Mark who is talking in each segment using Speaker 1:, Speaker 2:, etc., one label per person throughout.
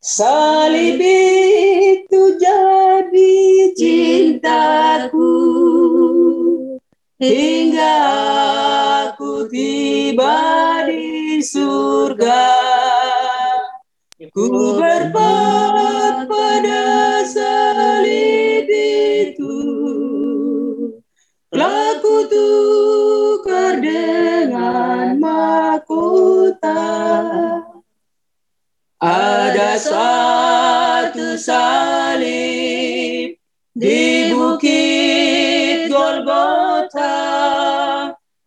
Speaker 1: Salib itu jadi cintaku hingga aku tiba di surga. Ku berpat pada salib itu, laku di bukit Golgota,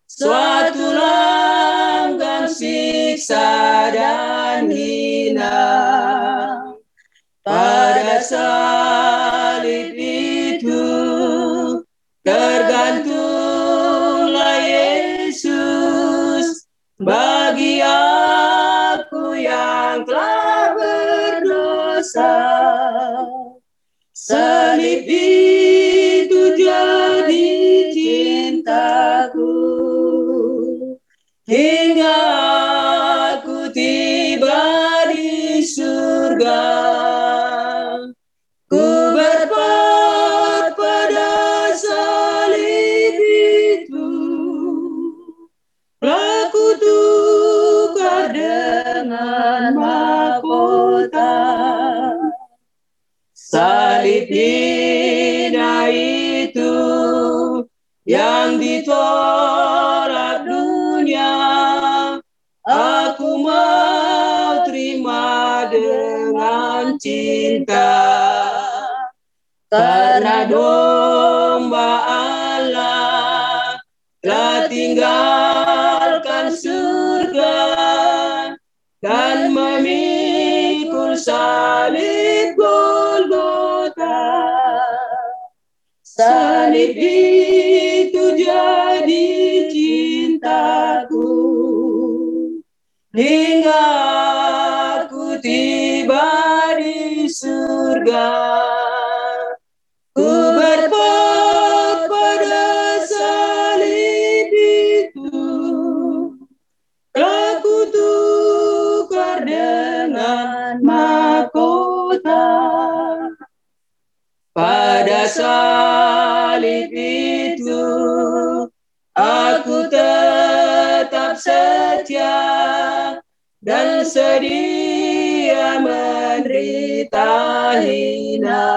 Speaker 1: suatu langgang siksa dan hina. Pada salib itu tergantunglah Yesus bagi aku yang telah berdosa. Itu jadi cintaku hingga aku tiba di surga. Ku berpat pada salib itu, laku tukar dengan mahkota. Salib hina yang ditolak dunia, aku mau terima dengan cinta. Karena domba Allah telah tinggalkan surga dan memikul salib Salib itu jadi cintaku hingga aku tiba di surga. Ku berpat pada salib itu, aku tukar dengan mahkota. Pada salib itu, aku tetap setia dan sedia menderita hina.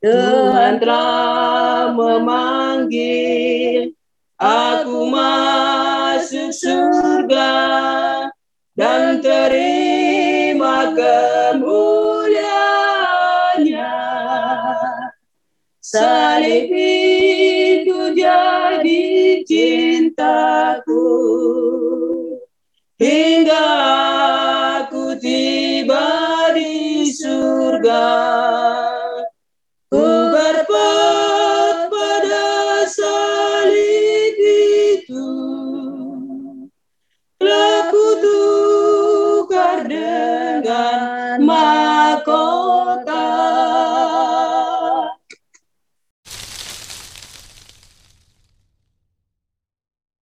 Speaker 1: Tuhan telah memanggil aku masuk surga dan terima Salib itu jadi cintaku hingga aku tiba di surga. Ku berpat